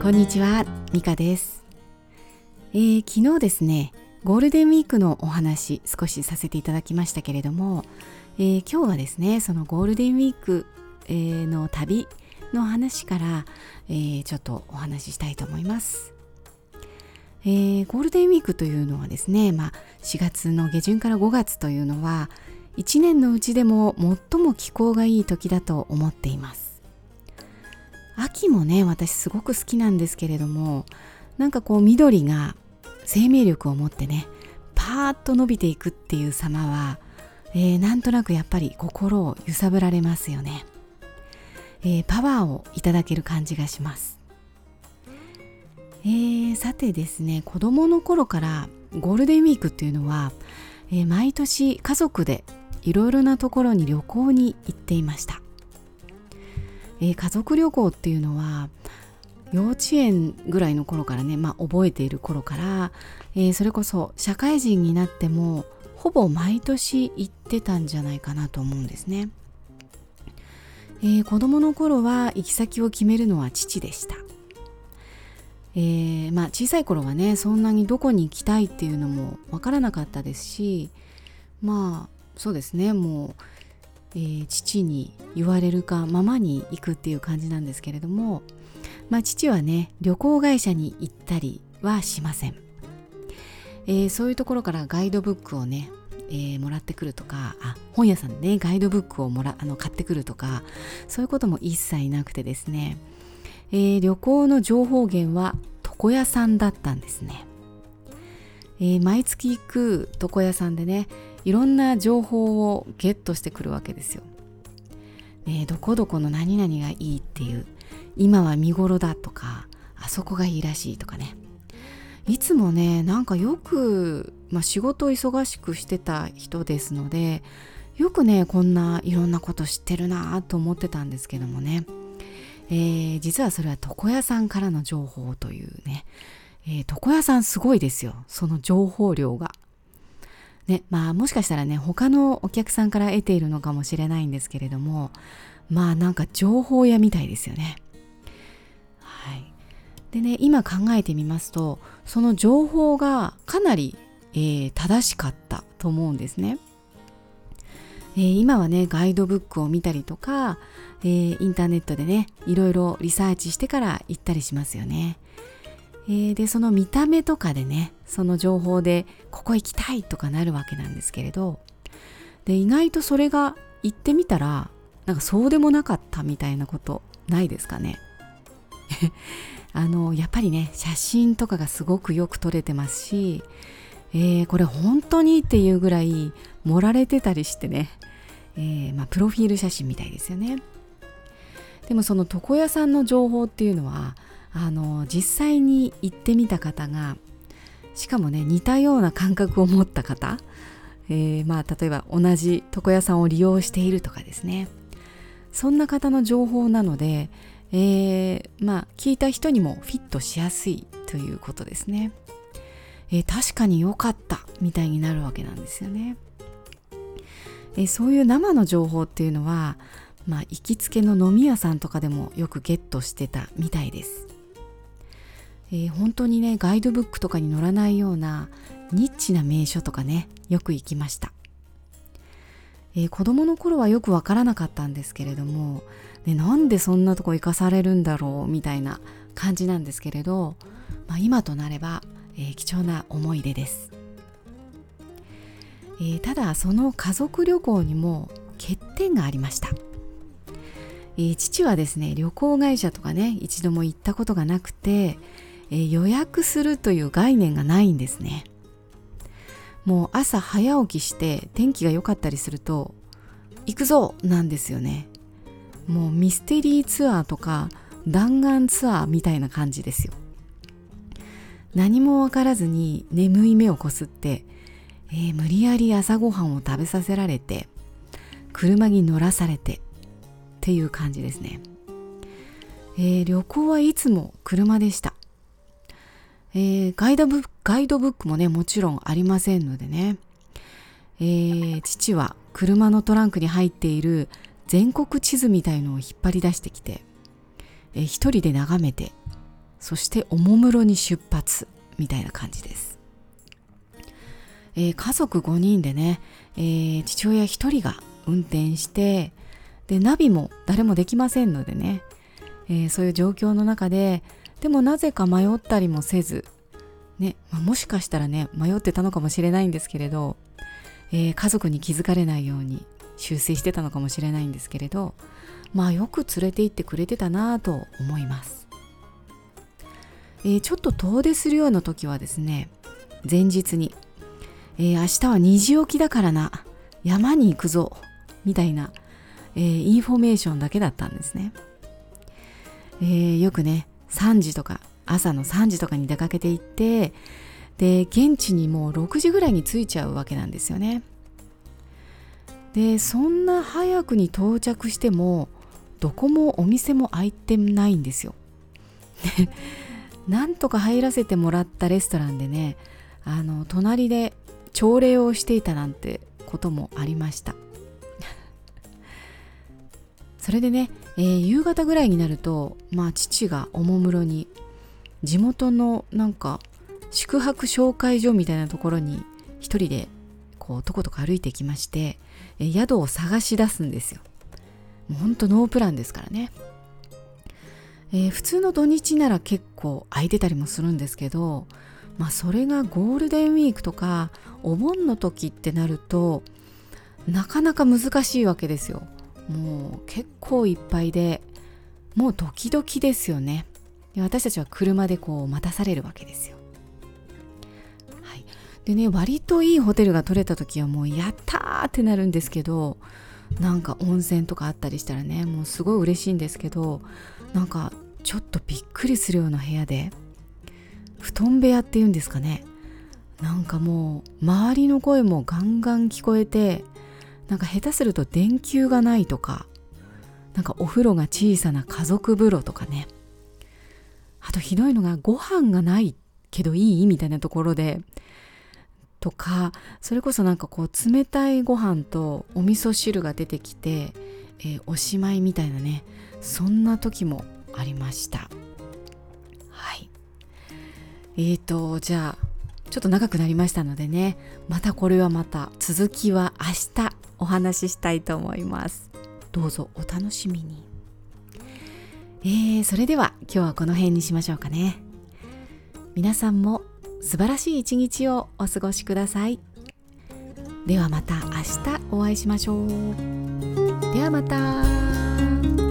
こんにちは、ミカです、えー昨日ですね、ゴールデンウィークのお話少しさせていただきましたけれども、えー今日はですね、そのゴールデンウィーク、えーの旅の話から、えーちょっとお話ししたいと思います。えーゴールデンウィークというのはですね、まあ、4月の下旬から5月というのは1年のうちでも最も気候がいい時だと思っています。秋もね私すごく好きなんですけれどもなんかこう緑が生命力を持ってねパーッと伸びていくっていう様は、えーなんとなくやっぱり心を揺さぶられますよね、えーパワーをいただける感じがします。えーさてですね子供の頃からゴールデンウィークっていうのは、えー毎年家族でいろいろなところに旅行に行っていました。えー家族旅行っていうのは幼稚園ぐらいの頃からね、まあ、覚えている頃から、えーそれこそ社会人になってもほぼ毎年行ってたんじゃないかなと思うんですね、えー子供の頃は行き先を決めるのは父でした、えーまあ、小さい頃はねそんなにどこに行きたいっていうのもわからなかったですしまあそうですねもうえー父に言われるかままに行くっていう感じなんですけれども、まあ、父はね旅行会社に行ったりはしません、えーそういうところからガイドブックをね、えーもらってくるとかあ本屋さんでねガイドブックをもらあの買ってくるとかそういうことも一切なくてですね、えー旅行の情報源は床屋さんだったんですね、えー毎月行く床屋さんでねいろんな情報をゲットしてくるわけですよ。ねどこどこの何々がいいっていう今は見頃だとかあそこがいいらしいとかねいつもねなんかよく、まあ、仕事を忙しくしてた人ですのでよくねこんないろんなこと知ってるなと思ってたんですけどもね、えー実はそれは床屋さんからの情報というね、えー床屋さんすごいですよその情報量が。ね、まあもしかしたらね他のお客さんから得ているのかもしれないんですけれどもまあなんか情報屋みたいですよね。はい、でね今考えてみますとその情報がかなり、えー正しかったと思うんですね。えー今はねガイドブックを見たりとか、えーインターネットでねいろいろリサーチしてから行ったりしますよね。えーでその見た目とかでねその情報でここ行きたいとかなるわけなんですけれどで意外とそれが行ってみたらなんかそうでもなかったみたいなことないですかね。あのやっぱりね写真とかがすごくよく撮れてますし、えーこれ本当にっていうぐらい盛られてたりしてね、えーまあ、プロフィール写真みたいですよね。でもその床屋さんの情報っていうのはあの実際に行ってみた方がしかもね似たような感覚を持った方、えーまあ例えば同じ床屋さんを利用しているとかですね。そんな方の情報なので、えーまあ聞いた人にもフィットしやすいということですね、えー確かに良かったみたいになるわけなんですよね、えーそういう生の情報っていうのはまあ行きつけの飲み屋さんとかでもよくゲットしてたみたいです。えー本当にねガイドブックとかに載らないようなニッチな名所とかねよく行きました、えー子供の頃はよくわからなかったんですけれども、ね、なんでそんなとこ行かされるんだろうみたいな感じなんですけれど、まあ、今となれば、えー貴重な思い出です、えーただその家族旅行にも欠点がありました。えー父はですね旅行会社とかね一度も行ったことがなくて、えー予約するという概念がないんですね。もう朝早起きして天気が良かったりすると行くぞなんですよね。もうミステリーツアーとか弾丸ツアーみたいな感じですよ。何も分からずに眠い目をこすって、えー無理やり朝ごはんを食べさせられて車に乗らされてっていう感じですね、えー旅行はいつも車でした、えーガイドブックガイドブックもねもちろんありませんのでね、えー父は車のトランクに入っている全国地図みたいのを引っ張り出してきて、えー一人で眺めてそしておもむろに出発みたいな感じです、えー、家族5人でね、えー、父親1人が運転してでナビも誰もできませんのでね、えー、そういう状況の中ででもなぜか迷ったりもせずね、まあ、もしかしたらね迷ってたのかもしれないんですけれど、えー、家族に気づかれないように修正してたのかもしれないんですけれどまあよく連れて行ってくれてたなぁと思います、えー、ちょっと遠出するような時はですね前日に、えー、明日は2時起きだからな山に行くぞみたいな、えー、インフォメーションだけだったんですね、えー、よくね3時とか朝の3時とかに出かけて行ってで現地にもう6時ぐらいに着いちゃうわけなんですよね。でそんな早くに到着してもどこもお店も開いてないんですよ。なんとか入らせてもらったレストランでねあの隣で朝礼をしていたなんてこともありました。それでね、えー、夕方ぐらいになるとまあ父がおもむろに地元のなんか宿泊紹介所みたいなところに一人でこうとことか歩いてきまして、え宿を探し出すんですよ。もうほんとノープランですからね、えー、普通の土日なら結構空いてたりもするんですけどまあそれがゴールデンウィークとかお盆の時ってなるとなかなか難しいわけですよ。もう結構いっぱいでもうドキドキですよね。私たちは車でこう待たされるわけですよ。はい、でね割といいホテルが取れた時はもうやったーってなるんですけどなんか温泉とかあったりしたらねもうすごい嬉しいんですけどなんかちょっとびっくりするような部屋で布団部屋っていうんですかね。なんかもう周りの声もガンガン聞こえてなんか下手すると電球がないとかなんかお風呂が小さな家族風呂とかね。あとひどいのがご飯がないけどいい？みたいなところで。とかそれこそなんかこう冷たいご飯とお味噌汁が出てきて、えー、おしまいみたいなね。そんな時もありました。はい。えーとじゃあちょっと長くなりましたのでね。またこれはまた続きは明日。お話ししたいと思います。どうぞお楽しみに。えー、それでは今日はこの辺にしましょうかね。皆さんも素晴らしい一日をお過ごしください。ではまた明日お会いしましょう。ではまた。